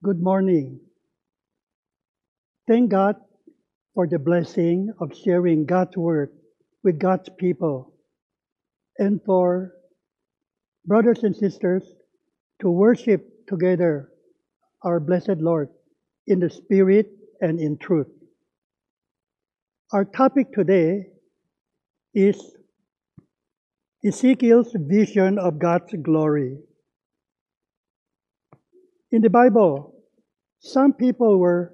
Good morning. Thank God for the blessing of sharing God's word with God's people and for brothers and sisters to worship together our blessed Lord in the spirit and in truth. Our topic today is Ezekiel's vision of God's glory. In the Bible, some people were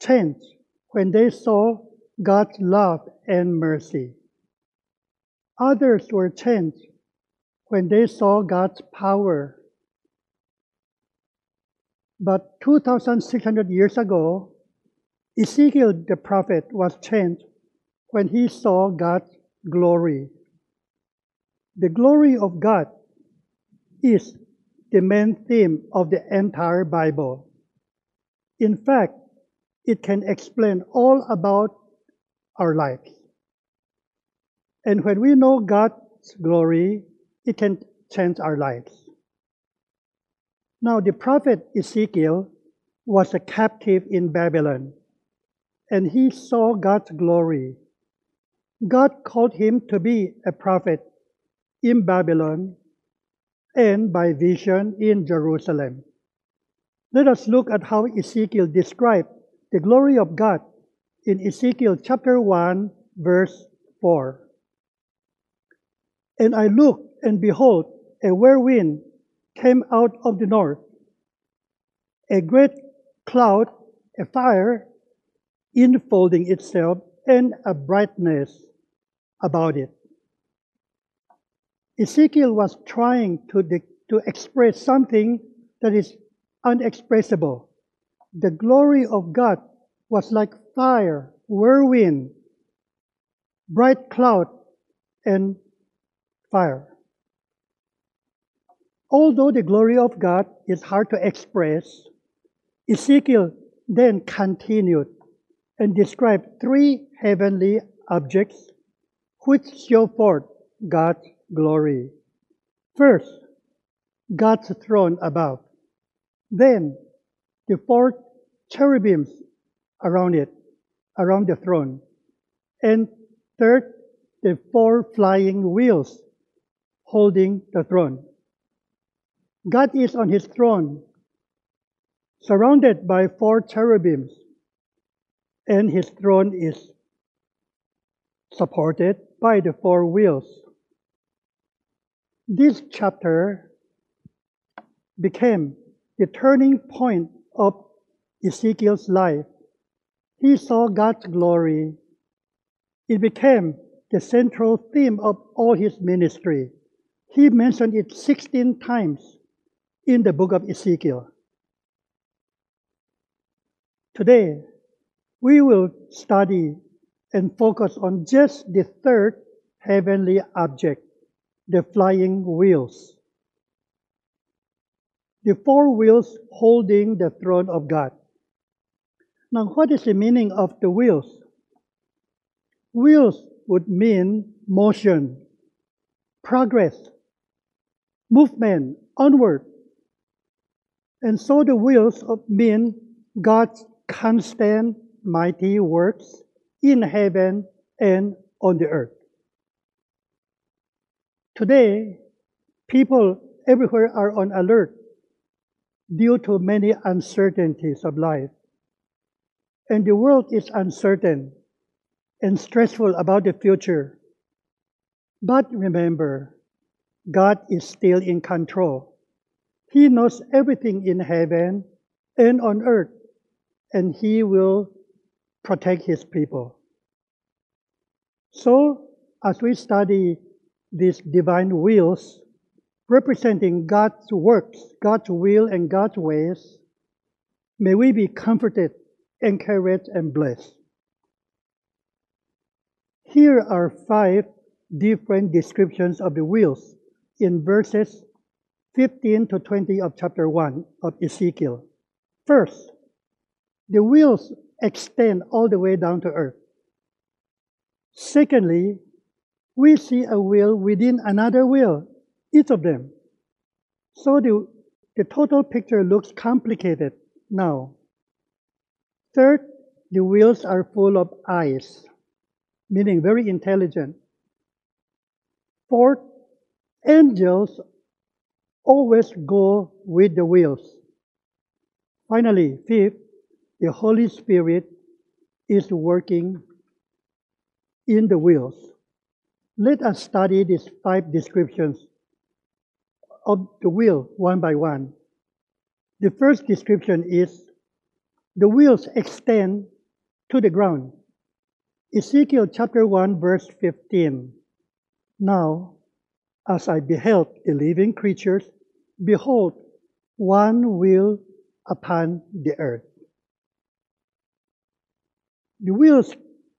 changed when they saw God's love and mercy. Others were changed when they saw God's power. But 2,600 years ago, Ezekiel the prophet was changed when he saw God's glory. The glory of God is the main theme of the entire Bible. In fact, it can explain all about our lives. And when we know God's glory, it can change our lives. Now, the prophet Ezekiel was a captive in Babylon, and he saw God's glory. God called him to be a prophet in Babylon and by vision in Jerusalem. Let us look at how Ezekiel described the glory of God in Ezekiel chapter 1, verse 4. And I looked, and behold, a whirlwind came out of the north, a great cloud, a fire, enfolding itself, and a brightness about it. Ezekiel was trying to, to express something that is unexpressible. The glory of God was like fire, whirlwind, bright cloud, and fire. Although the glory of God is hard to express, Ezekiel then continued and described three heavenly objects which show forth God's glory. First, God's throne above. Then, the four cherubims around it, around the throne. And third, the four flying wheels holding the throne. God is on his throne, surrounded by four cherubims, and his throne is supported by the four wheels. This chapter became the turning point of Ezekiel's life. He saw God's glory. It became the central theme of all his ministry. He mentioned it 16 times in the book of Ezekiel. Today, we will study and focus on just the third heavenly object the flying wheels. The four wheels holding the throne of God. Now, what is the meaning of the wheels? Wheels would mean motion, progress, movement, onward. And so the wheels mean God's constant mighty works in heaven and on the earth. Today, people everywhere are on alert due to many uncertainties of life. And the world is uncertain and stressful about the future. But remember, God is still in control. He knows everything in heaven and on earth, and He will protect His people. So, as we study these divine wheels representing God's works, God's will, and God's ways, may we be comforted, encouraged, and blessed. Here are five different descriptions of the wheels in verses 15 to 20 of chapter 1 of Ezekiel. First, the wheels extend all the way down to earth. Secondly, we see a wheel within another wheel, each of them. So the, the total picture looks complicated, Now, third, the wheels are full of eyes, meaning very intelligent. Fourth, angels always go with the wheels. Finally, fifth, the Holy Spirit is working in the wheels. Let us study these five descriptions of the wheel one by one. The first description is the wheels extend to the ground. Ezekiel chapter 1, verse 15. Now, as I beheld the living creatures, behold, one wheel upon the earth. The wheels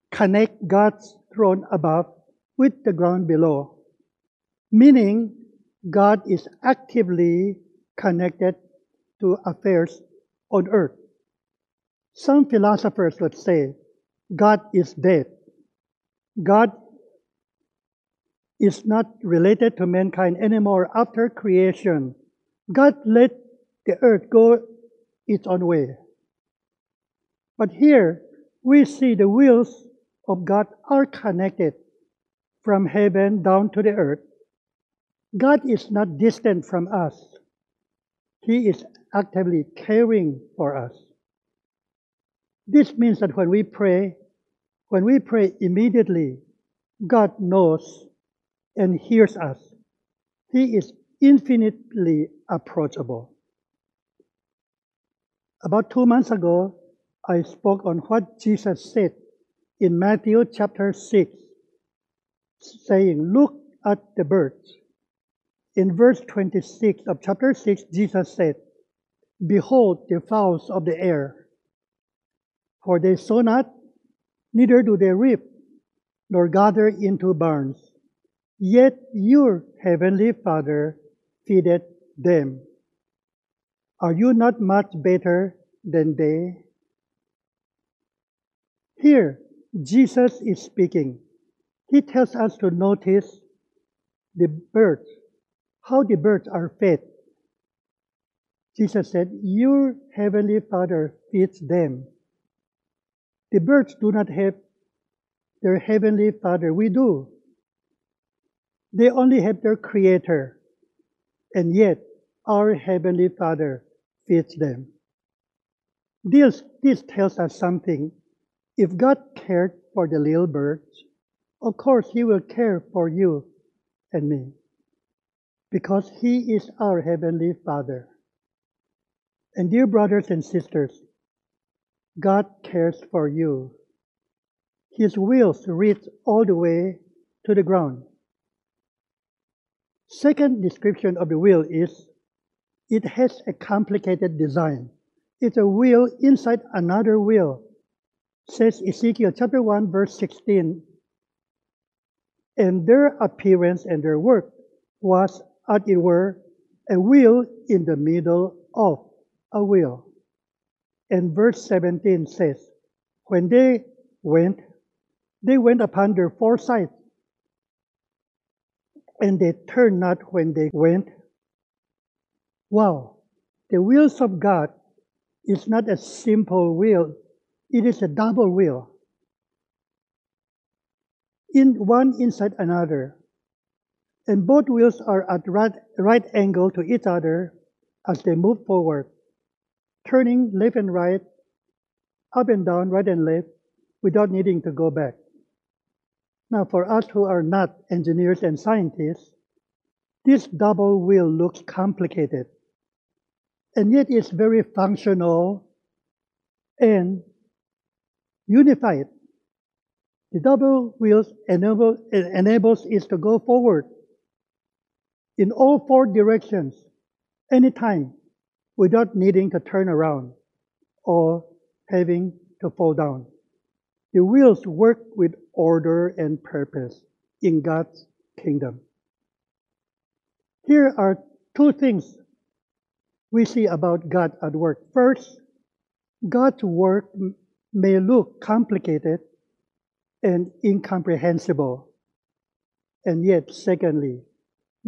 connect God's throne above with the ground below, meaning God is actively connected to affairs on earth. Some philosophers would say God is dead. God is not related to mankind anymore after creation. God let the earth go its own way. But here we see the wheels of God are connected from heaven down to the earth. God is not distant from us. He is actively caring for us. This means that when we pray, when we pray immediately, God knows and hears us. He is infinitely approachable. About two months ago, I spoke on what Jesus said in Matthew chapter 6, saying, Look at the birds. In verse 26 of chapter 6, Jesus said, Behold the fowls of the air, for they sow not, neither do they reap, nor gather into barns, yet your heavenly Father feedeth them. Are you not much better than they? Here, Jesus is speaking. He tells us to notice the birds, how the birds are fed. Jesus said, Your heavenly Father feeds them. The birds do not have their heavenly Father. We do. They only have their Creator. And yet, our heavenly Father feeds them. This, this tells us something if God cared for the little birds, of course He will care for you and me. Because He is our Heavenly Father. And dear brothers and sisters, God cares for you. His wheels reach all the way to the ground. Second description of the wheel is it has a complicated design. It's a wheel inside another wheel says Ezekiel chapter 1, verse 16. And their appearance and their work was, as it were, a wheel in the middle of a wheel. And verse 17 says, When they went, they went upon their sides, and they turned not when they went. Wow, the wheels of God is not a simple wheel it is a double wheel. In one inside another. And both wheels are at right, right angle to each other as they move forward, turning left and right, up and down, right and left, without needing to go back. Now, for us who are not engineers and scientists, this double wheel looks complicated, and yet it's very functional and unified. The double wheels enable, enables it to go forward in all four directions anytime without needing to turn around or having to fall down. The wheels work with order and purpose in God's kingdom. Here are two things we see about God at work. First, God's work may look complicated and incomprehensible. And yet, secondly,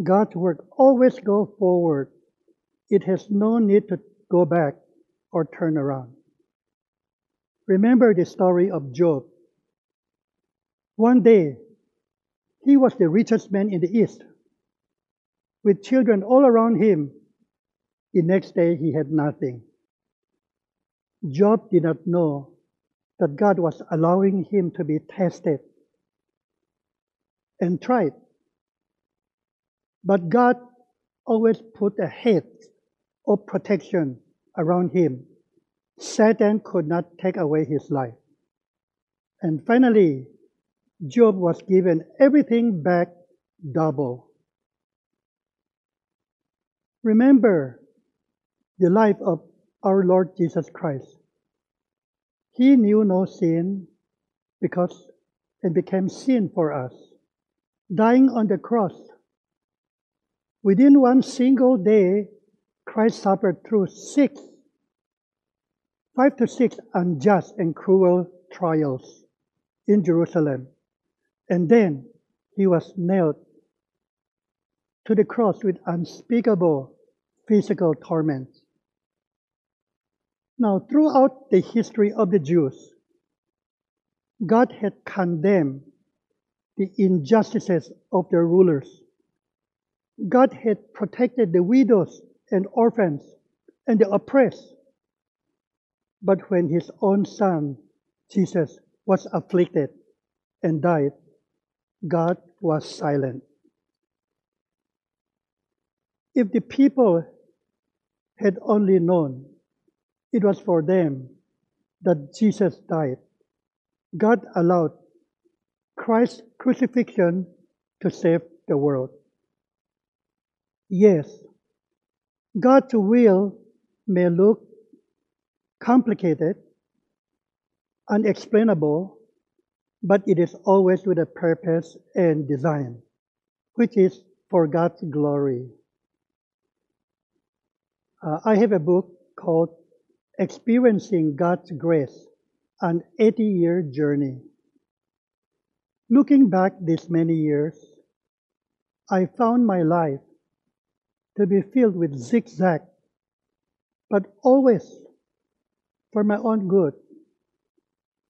God's work always goes forward. It has no need to go back or turn around. Remember the story of Job. One day, he was the richest man in the East, with children all around him. The next day, he had nothing. Job did not know that God was allowing him to be tested and tried. But God always put a hedge of protection around him. Satan could not take away his life. And finally, Job was given everything back double. Remember the life of our Lord Jesus Christ. He knew no sin because it became sin for us, dying on the cross. Within one single day, Christ suffered through six, five to six unjust and cruel trials in Jerusalem. And then he was nailed to the cross with unspeakable physical torments. Now, throughout the history of the Jews, God had condemned the injustices of their rulers. God had protected the widows and orphans and the oppressed. But when his own son, Jesus, was afflicted and died, God was silent. If the people had only known it was for them that Jesus died, God allowed Christ's crucifixion to save the world. Yes, God's will may look complicated, unexplainable, but it is always with a purpose and design, which is for God's glory. Uh, I have a book called Experiencing God's Grace, an 80 year journey. Looking back these many years, I found my life to be filled with zigzag, but always for my own good,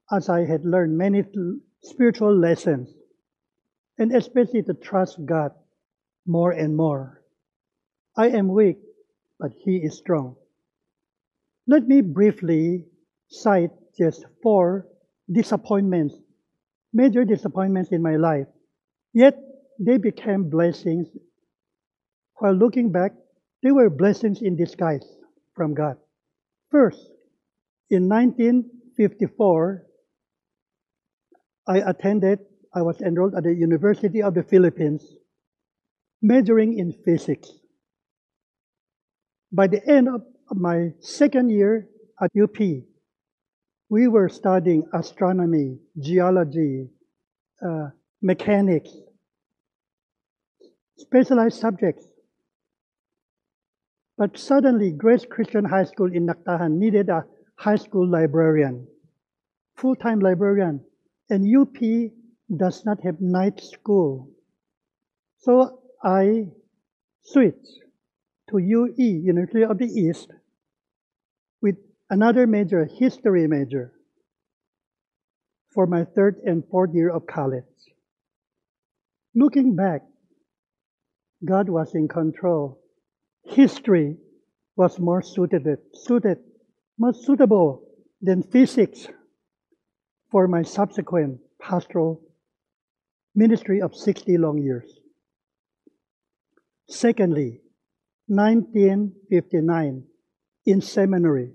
as I had learned many spiritual lessons, and especially to trust God more and more. I am weak, but He is strong. Let me briefly cite just four disappointments, major disappointments in my life. Yet they became blessings while looking back, they were blessings in disguise from God. First, in 1954, I attended, I was enrolled at the University of the Philippines, majoring in physics. By the end of my second year at UP, we were studying astronomy, geology, uh, mechanics, specialized subjects. But suddenly, Grace Christian High School in Nagtahan needed a high school librarian, full time librarian, and UP does not have night school. So I switched to UE, University of the East, with another major, history major, for my third and fourth year of college. Looking back, God was in control history was more suited, suited, more suitable than physics for my subsequent pastoral ministry of 60 long years. Secondly, 1959 in seminary.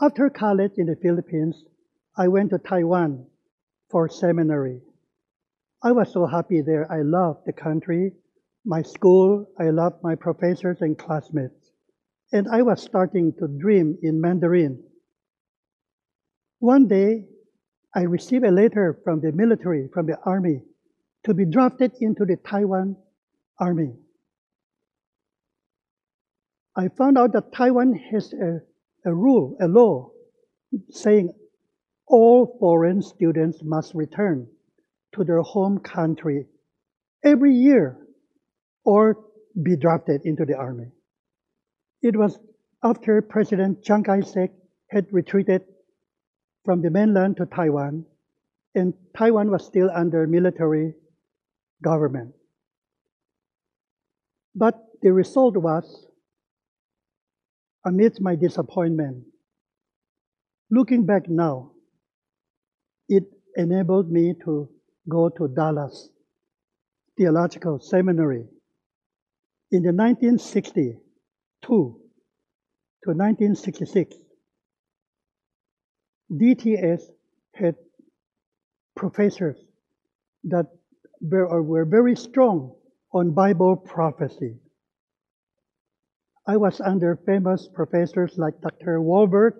After college in the Philippines, I went to Taiwan for seminary. I was so happy there. I loved the country my school, I loved my professors and classmates, and I was starting to dream in Mandarin. One day, I received a letter from the military, from the army, to be drafted into the Taiwan army. I found out that Taiwan has a, a rule, a law, saying all foreign students must return to their home country every year or be drafted into the army. It was after President Chiang Kai-shek had retreated from the mainland to Taiwan, and Taiwan was still under military government. But the result was, amidst my disappointment, looking back now, it enabled me to go to Dallas Theological Seminary in the 1962 to 1966. DTS had professors that were, were very strong on Bible prophecy. I was under famous professors like Dr. Walvoord,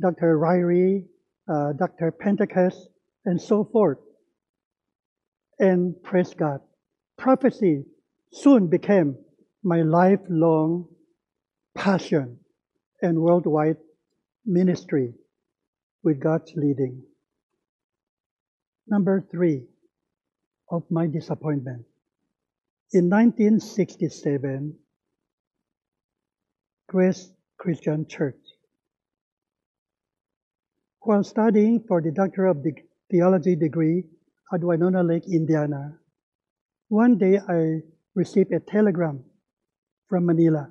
Dr. Ryrie, uh, Dr. Pentecost, and so forth. And praise God, prophecy soon became my lifelong passion and worldwide ministry with God's leading. Number three of my disappointment. In 1967, Grace Christian Church. While studying for the Doctor of Theology degree at Winona Lake, Indiana, one day I received a telegram from Manila.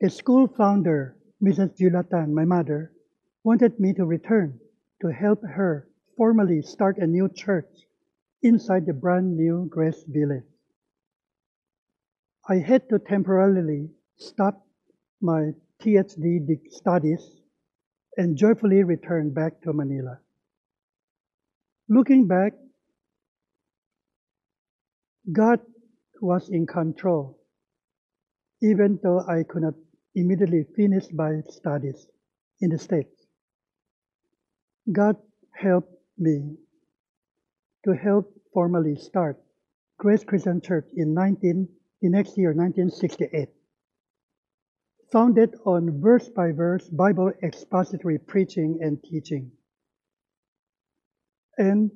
A school founder, Mrs. Julia Tan, my mother, wanted me to return to help her formally start a new church inside the brand new Grace Village. I had to temporarily stop my PhD studies and joyfully return back to Manila. Looking back, God was in control, even though I could not immediately finish my studies in the States. God helped me to help formally start Grace Christian Church in 19, the next year, 1968. Founded on verse by verse Bible expository preaching and teaching. And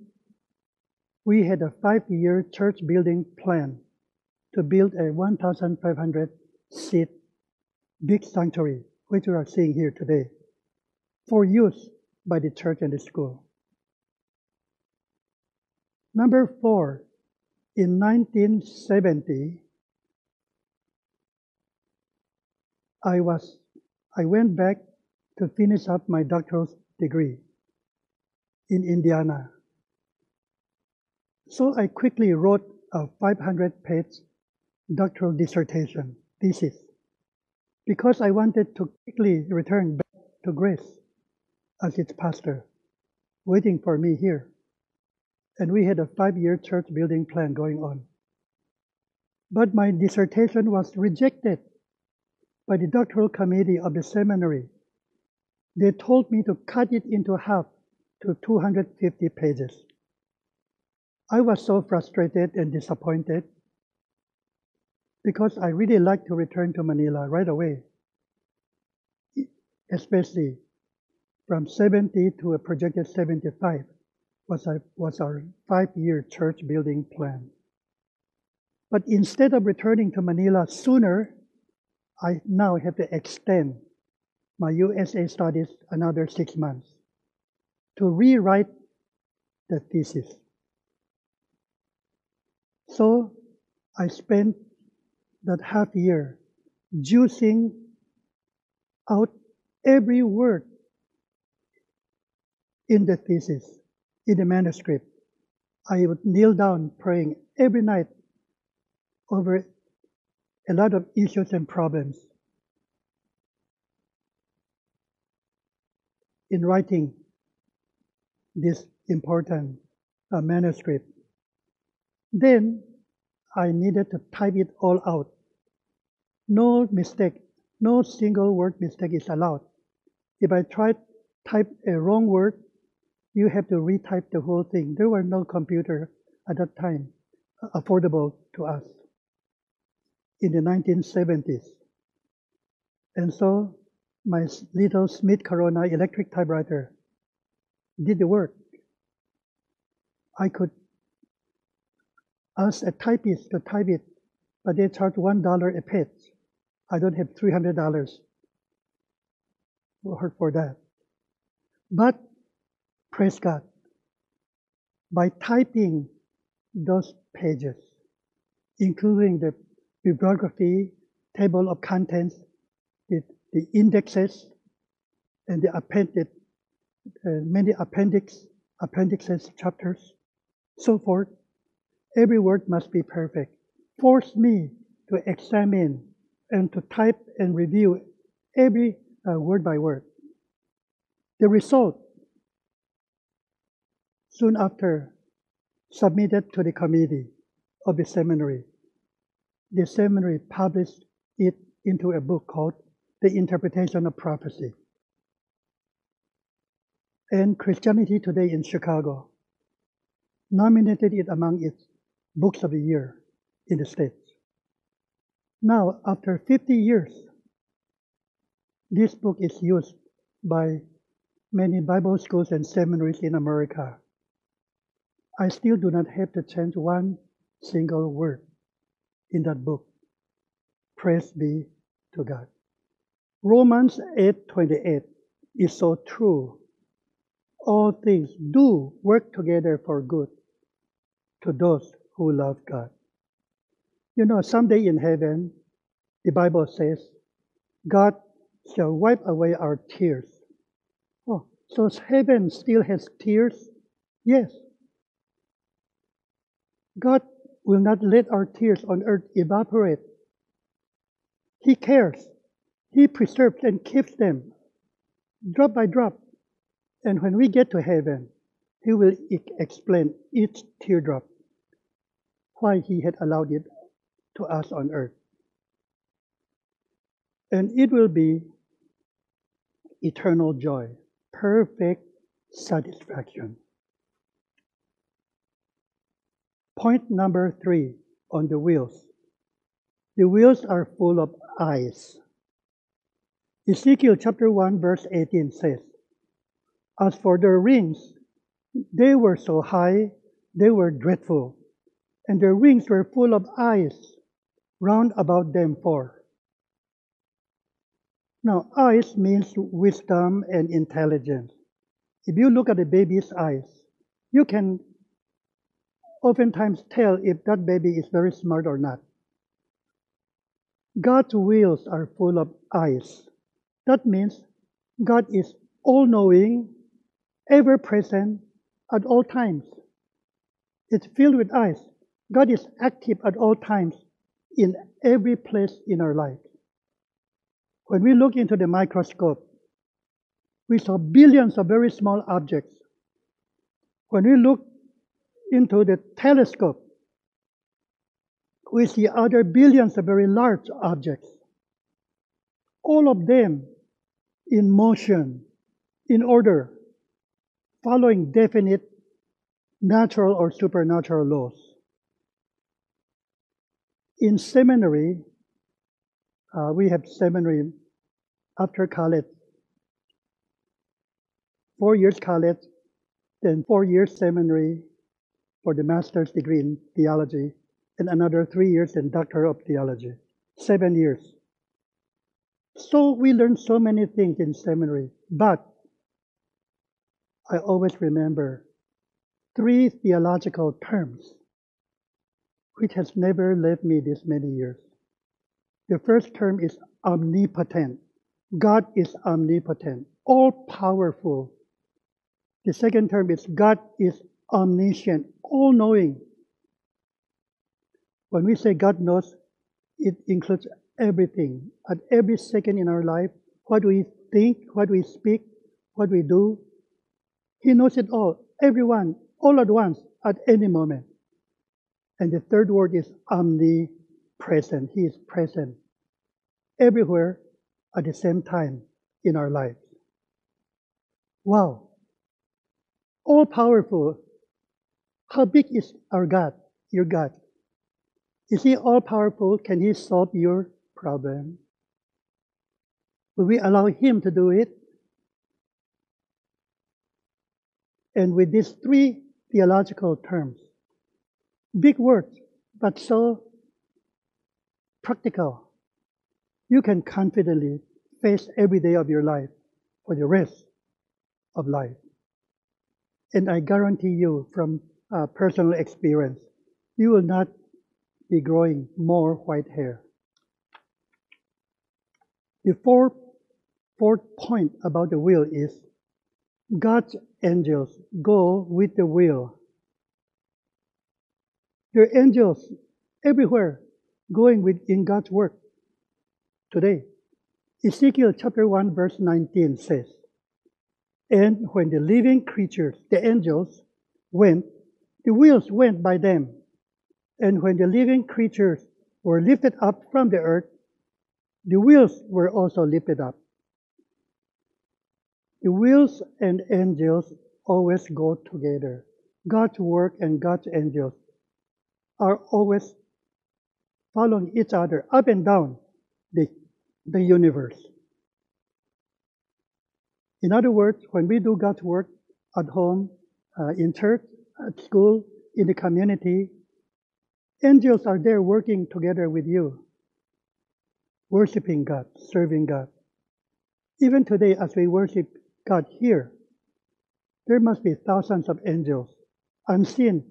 we had a five year church building plan to build a 1,500 seat big sanctuary, which we are seeing here today, for use by the church and the school. Number four, in 1970, I was I went back to finish up my doctoral degree in Indiana. So I quickly wrote a 500 page doctoral dissertation thesis because I wanted to quickly return back to Grace as its pastor, waiting for me here. And we had a five year church building plan going on. But my dissertation was rejected by the doctoral committee of the seminary. They told me to cut it into half to 250 pages. I was so frustrated and disappointed because I really like to return to Manila right away, especially from 70 to a projected 75 was, was our five-year church building plan. But instead of returning to Manila sooner, I now have to extend my USA studies another six months to rewrite the thesis. So I spent that half year juicing out every word in the thesis, in the manuscript. I would kneel down praying every night over a lot of issues and problems. In writing this important uh, manuscript, then I needed to type it all out. No mistake, no single word mistake is allowed. If I try type a wrong word, you have to retype the whole thing. There were no computer at that time affordable to us in the 1970s. And so my little Smith Corona electric typewriter did the work. I could ask a typist to type it, but they charge one dollar a page. I don't have three hundred dollars for, for that. But praise God, by typing those pages, including the bibliography, table of contents, the, the indexes, and the appended, uh, many appendix, appendixes, chapters, so forth. Every word must be perfect. Force me to examine and to type and review every uh, word by word. The result, soon after, submitted to the committee of the seminary. The seminary published it into a book called The Interpretation of Prophecy. And Christianity Today in Chicago nominated it among its books of the year in the States. Now, after 50 years, this book is used by many Bible schools and seminaries in America. I still do not have to change one single word in that book. Praise be to God. Romans 8:28 is so true. All things do work together for good to those who love God. You know, someday in heaven, the Bible says, God shall wipe away our tears. Oh, so heaven still has tears? Yes. God will not let our tears on earth evaporate. He cares. He preserves and keeps them drop by drop. And when we get to heaven, He will explain each teardrop, why He had allowed it to us on earth. And it will be eternal joy, perfect satisfaction. Point number three on the wheels. The wheels are full of eyes. Ezekiel chapter 1, verse 18 says, As for their rings, they were so high, they were dreadful, and their wings were full of eyes round about them four. Now, eyes means wisdom and intelligence. If you look at a baby's eyes, you can oftentimes tell if that baby is very smart or not. God's wheels are full of eyes. That means God is all knowing, ever present at all times. It's filled with eyes. God is active at all times in every place in our life. When we look into the microscope, we saw billions of very small objects. When we look into the telescope, we see other billions of very large objects. All of them in motion, in order, following definite natural or supernatural laws. In seminary, uh, we have seminary after college, four years college, then four years seminary for the master's degree in theology, and another three years in doctor of theology, seven years. So we learned so many things in seminary, but I always remember three theological terms which has never left me this many years. The first term is omnipotent. God is omnipotent, all powerful. The second term is God is omniscient, all knowing. When we say God knows, it includes everything. At every second in our life, what we think, what we speak, what we do, He knows it all, everyone, all at once, at any moment. And the third word is omnipresent. He is present everywhere at the same time in our lives. Wow. All powerful. How big is our God, your God? Is He all powerful? Can He solve your problem? Will we allow Him to do it? And with these three theological terms, Big words, but so practical. You can confidently face every day of your life for the rest of life. And I guarantee you from uh, personal experience, you will not be growing more white hair. The fourth, fourth point about the will is God's angels go with the will. There are angels everywhere going with in God's work today. Ezekiel chapter 1 verse 19 says, And when the living creatures, the angels, went, the wheels went by them. And when the living creatures were lifted up from the earth, the wheels were also lifted up. The wheels and angels always go together. God's work and God's angels are always following each other up and down the, the universe. In other words, when we do God's work at home, uh, in church, at school, in the community, angels are there working together with you, worshiping God, serving God. Even today, as we worship God here, there must be thousands of angels, unseen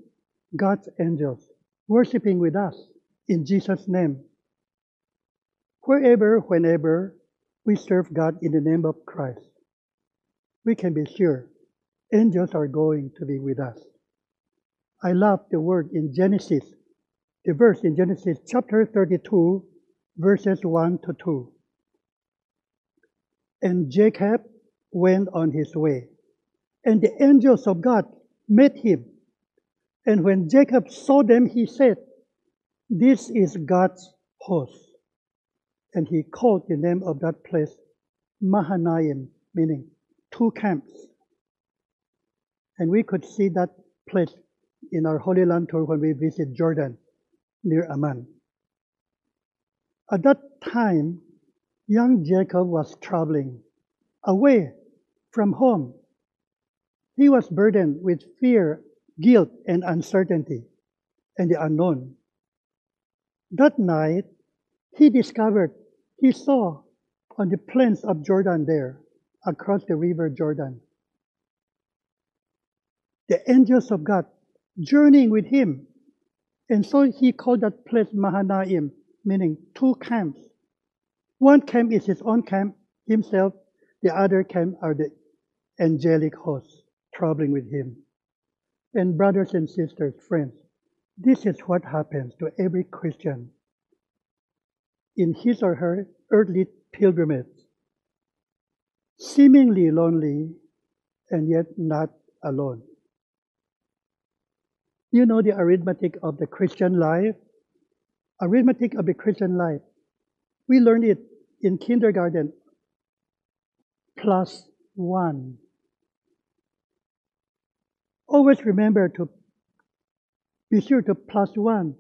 God's angels, worshiping with us in Jesus' name. Wherever, whenever we serve God in the name of Christ, we can be sure angels are going to be with us. I love the word in Genesis, the verse in Genesis chapter 32, verses 1 to 2. And Jacob went on his way, and the angels of God met him. And when Jacob saw them, he said, This is God's host. And he called the name of that place Mahanaim, meaning two camps. And we could see that place in our Holy Land tour when we visit Jordan near Amman. At that time, young Jacob was traveling away from home. He was burdened with fear, guilt, and uncertainty, and the unknown. That night, he discovered, he saw on the plains of Jordan there, across the river Jordan, the angels of God journeying with him. And so he called that place Mahanaim, meaning two camps. One camp is his own camp, himself. The other camp are the angelic hosts traveling with him. And brothers and sisters, friends, this is what happens to every Christian in his or her earthly pilgrimage. Seemingly lonely and yet not alone. You know the arithmetic of the Christian life? Arithmetic of the Christian life. We learned it in kindergarten. Plus one. Always remember to be sure to plus one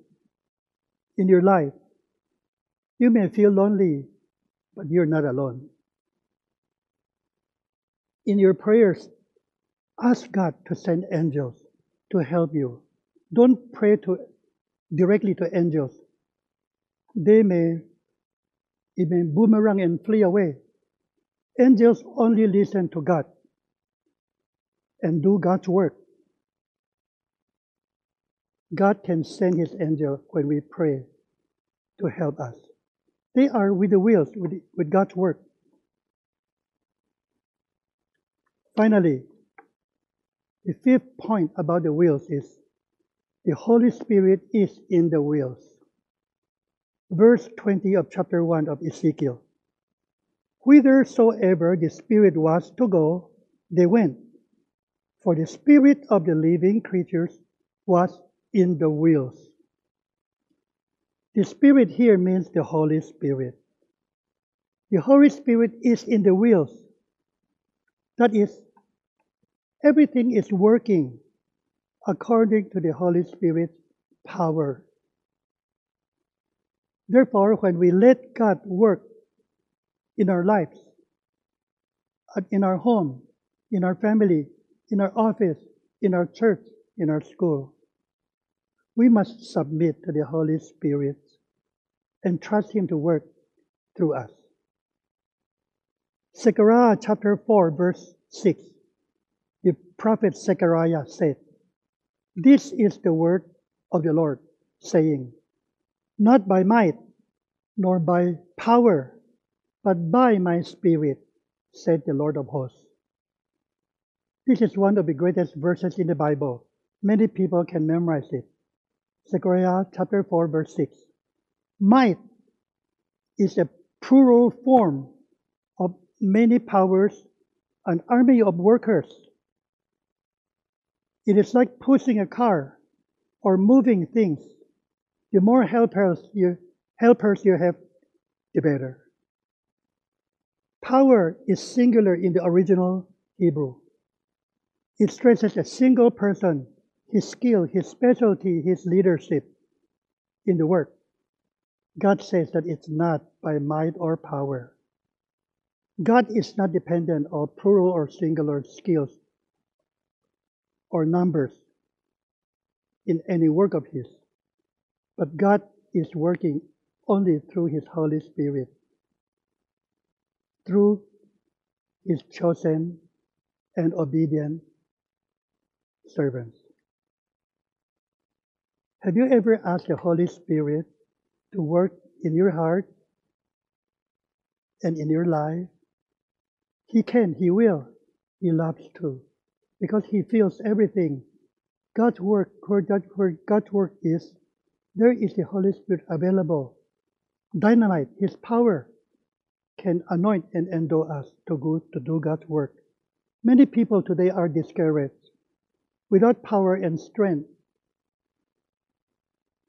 in your life. You may feel lonely, but you're not alone. In your prayers, ask God to send angels to help you don't pray to directly to angels. They may it may boomerang and flee away. Angels only listen to God and do God's work. God can send his angel when we pray to help us. They are with the wheels, with, with God's work. Finally, the fifth point about the wheels is the Holy Spirit is in the wheels. Verse 20 of chapter 1 of Ezekiel. Whithersoever the Spirit was to go, they went. For the Spirit of the living creatures was in the wheels. The Spirit here means the Holy Spirit. The Holy Spirit is in the wheels. That is, everything is working according to the Holy Spirit's power. Therefore, when we let God work in our lives, uh, in our home, in our family, in our office, in our church, in our school, we must submit to the Holy Spirit and trust Him to work through us. Zechariah chapter 4, verse 6. The prophet Zechariah said, This is the word of the Lord, saying, Not by might, nor by power, but by my spirit, said the Lord of hosts. This is one of the greatest verses in the Bible. Many people can memorize it. Zechariah chapter 4, verse 6. Might is a plural form of many powers, an army of workers. It is like pushing a car or moving things. The more helpers you, helpers you have, the better. Power is singular in the original Hebrew. It stresses a single person, his skill, his specialty, his leadership in the work. God says that it's not by might or power. God is not dependent on plural or singular skills or numbers in any work of His, but God is working only through His Holy Spirit, through His chosen and obedient servants. Have you ever asked the Holy Spirit to work in your heart and in your life? He can, He will, He loves to, because He feels everything. God's work, where, God, where God's work is, there is the Holy Spirit available. Dynamite, His power, can anoint and endow us to go to do God's work. Many people today are discouraged without power and strength.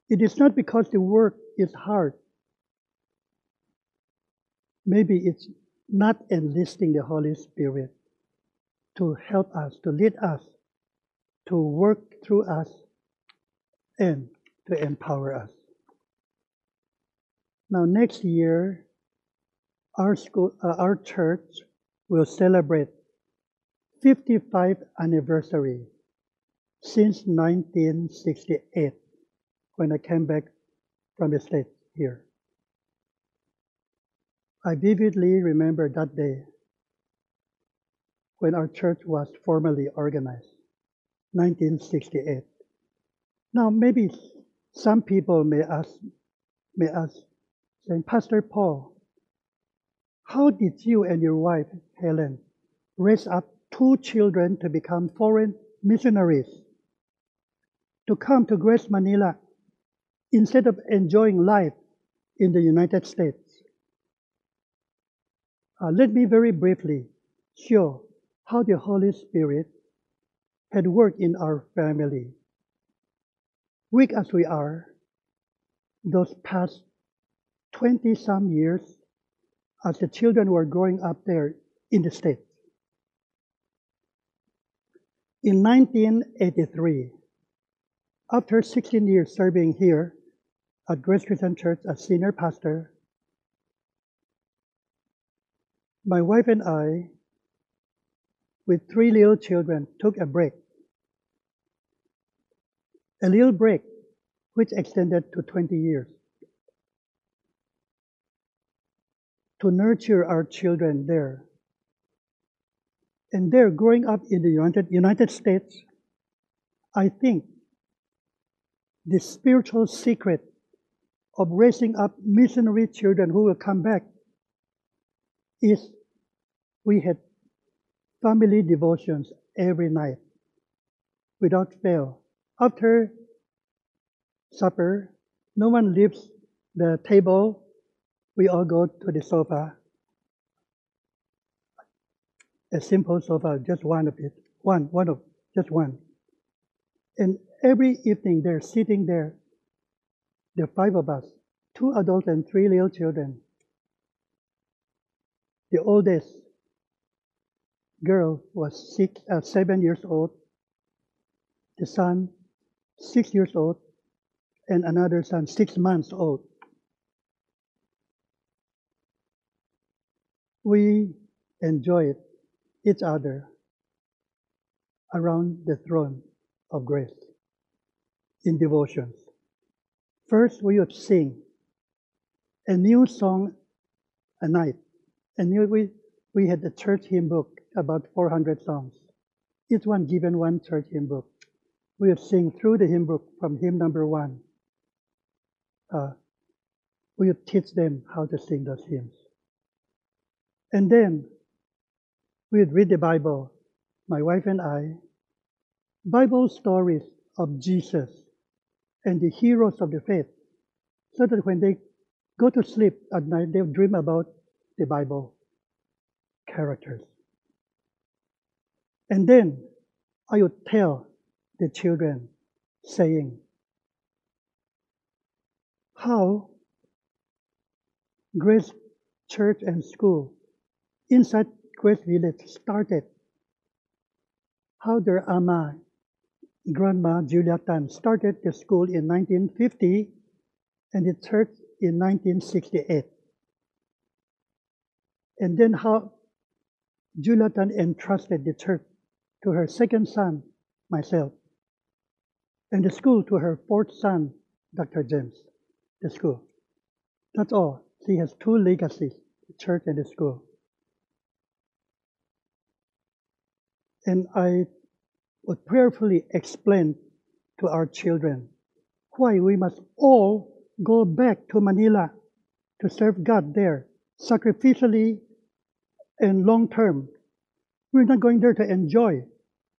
It is not because the work is hard. Maybe it's not enlisting the Holy Spirit to help us, to lead us, to work through us, and to empower us. Now, next year, our school, uh, our church will celebrate 55th anniversary since 1968 when I came back from the States here. I vividly remember that day when our church was formally organized, 1968. Now, maybe some people may ask, may ask, saying, Pastor Paul, how did you and your wife, Helen, raise up two children to become foreign missionaries? To come to Grace Manila instead of enjoying life in the United States. Uh, let me very briefly show how the Holy Spirit had worked in our family. Weak as we are, those past 20 some years, as the children were growing up there in the States. In 1983, after 16 years serving here at Grace Christian Church as senior pastor, my wife and I, with three little children, took a break. A little break which extended to 20 years. To nurture our children there. And they're growing up in the United, United States. I think the spiritual secret of raising up missionary children who will come back is we had family devotions every night without fail. After supper, no one leaves the table. We all go to the sofa. A simple sofa, just one of it. One, one of, just one. And every evening they're sitting there, the five of us, two adults and three little children. The oldest girl was six, uh, seven years old, the son six years old, and another son six months old. We enjoyed each other around the throne of grace in devotions. First, we would sing a new song a night. And we, we had a church hymn book, about 400 songs. Each one given one church hymn book. We would sing through the hymn book from hymn number one. Uh, we would teach them how to sing those hymns. And then we would read the Bible, my wife and I, Bible stories of Jesus and the heroes of the faith, so that when they go to sleep at night, they'll dream about the Bible characters. And then I would tell the children, saying, how Grace Church and School inside Grace Village started. How their ama, Grandma Julia Tan, started the school in 1950 and the church in 1968. And then how Julia Tan entrusted the church to her second son, myself, and the school to her fourth son, Dr. James, the school. That's all. She has two legacies, the church and the school. And I would prayerfully explain to our children why we must all go back to Manila to serve God there sacrificially and long term. We're not going there to enjoy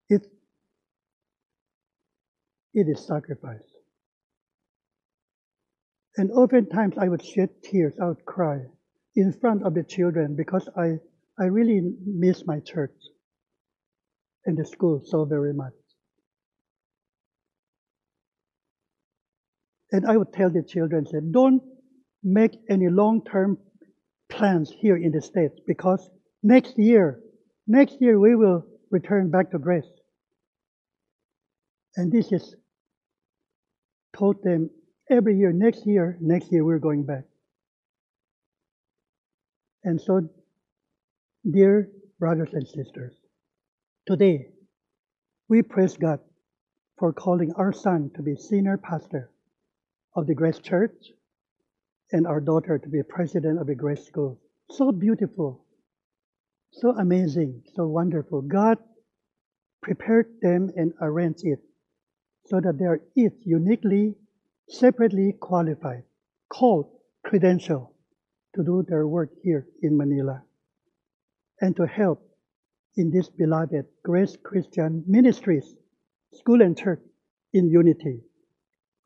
it. It is sacrifice. And oftentimes I would shed tears, I would cry in front of the children because I, I really miss my church and the school so very much. And I would tell the children, say, don't make any long-term plans here in the States because next year, next year we will return back to grace. And this is told them every year, next year, next year we're going back. And so, dear brothers and sisters, today we praise God for calling our son to be senior pastor of the Grace Church and our daughter to be president of the Grace School. So beautiful, so amazing, so wonderful. God prepared them and arranged it so that they are each uniquely separately qualified, called, credential to do their work here in Manila and to help in this beloved Grace Christian Ministries, school and church in unity.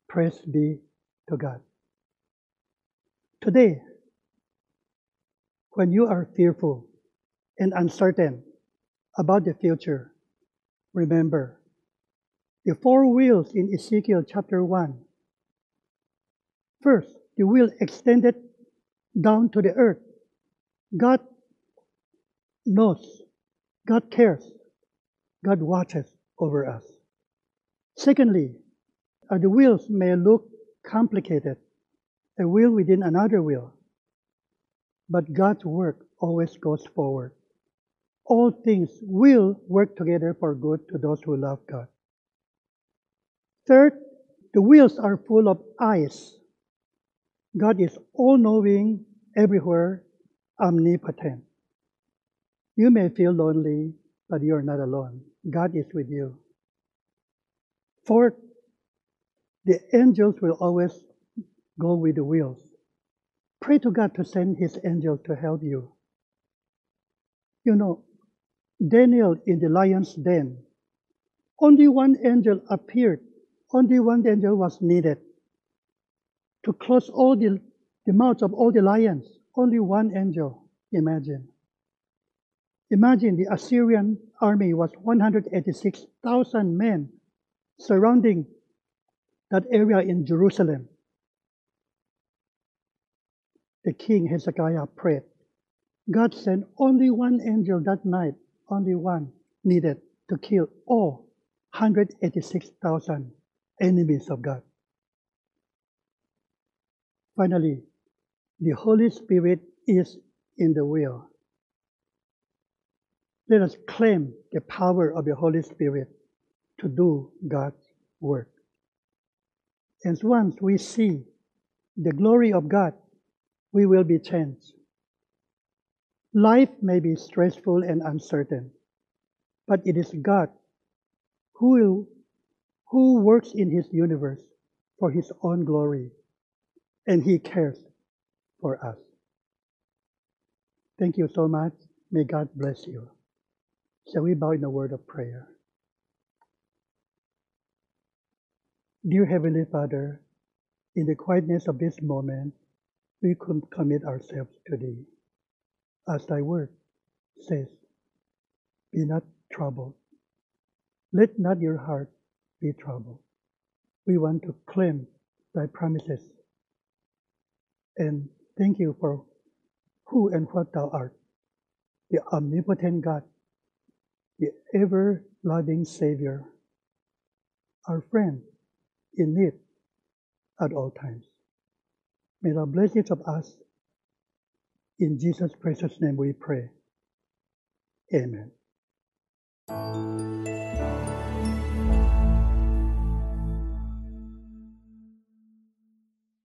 Praise be to God. Today, when you are fearful and uncertain about the future, remember the four wheels in Ezekiel chapter 1 First, the wheel extended down to the earth. God knows, God cares, God watches over us. Secondly, uh, the wheels may look complicated, a wheel within another wheel, but God's work always goes forward. All things will work together for good to those who love God. Third, the wheels are full of eyes. God is all knowing, everywhere, omnipotent. You may feel lonely, but you are not alone. God is with you. Fourth, the angels will always go with the wheels. Pray to God to send His angel to help you. You know, Daniel in the lion's den, only one angel appeared. Only one angel was needed to close all the, the mouths of all the lions. Only one angel, imagine. Imagine the Assyrian army was 186,000 men surrounding that area in Jerusalem. The king Hezekiah prayed. God sent only one angel that night, only one needed to kill all 186,000 enemies of God. Finally, the Holy Spirit is in the will. Let us claim the power of the Holy Spirit to do God's work. And once we see the glory of God, we will be changed. Life may be stressful and uncertain, but it is God who, will, who works in His universe for His own glory, and He cares for us. Thank you so much. May God bless you. Shall we bow in a word of prayer? Dear Heavenly Father, in the quietness of this moment, we commit ourselves to Thee. As Thy word says, Be not troubled. Let not your heart be troubled. We want to claim Thy promises. And thank you for who and what Thou art, the omnipotent God, the ever loving Savior, our friend in need at all times. May the blessings of us in Jesus' precious name we pray. Amen.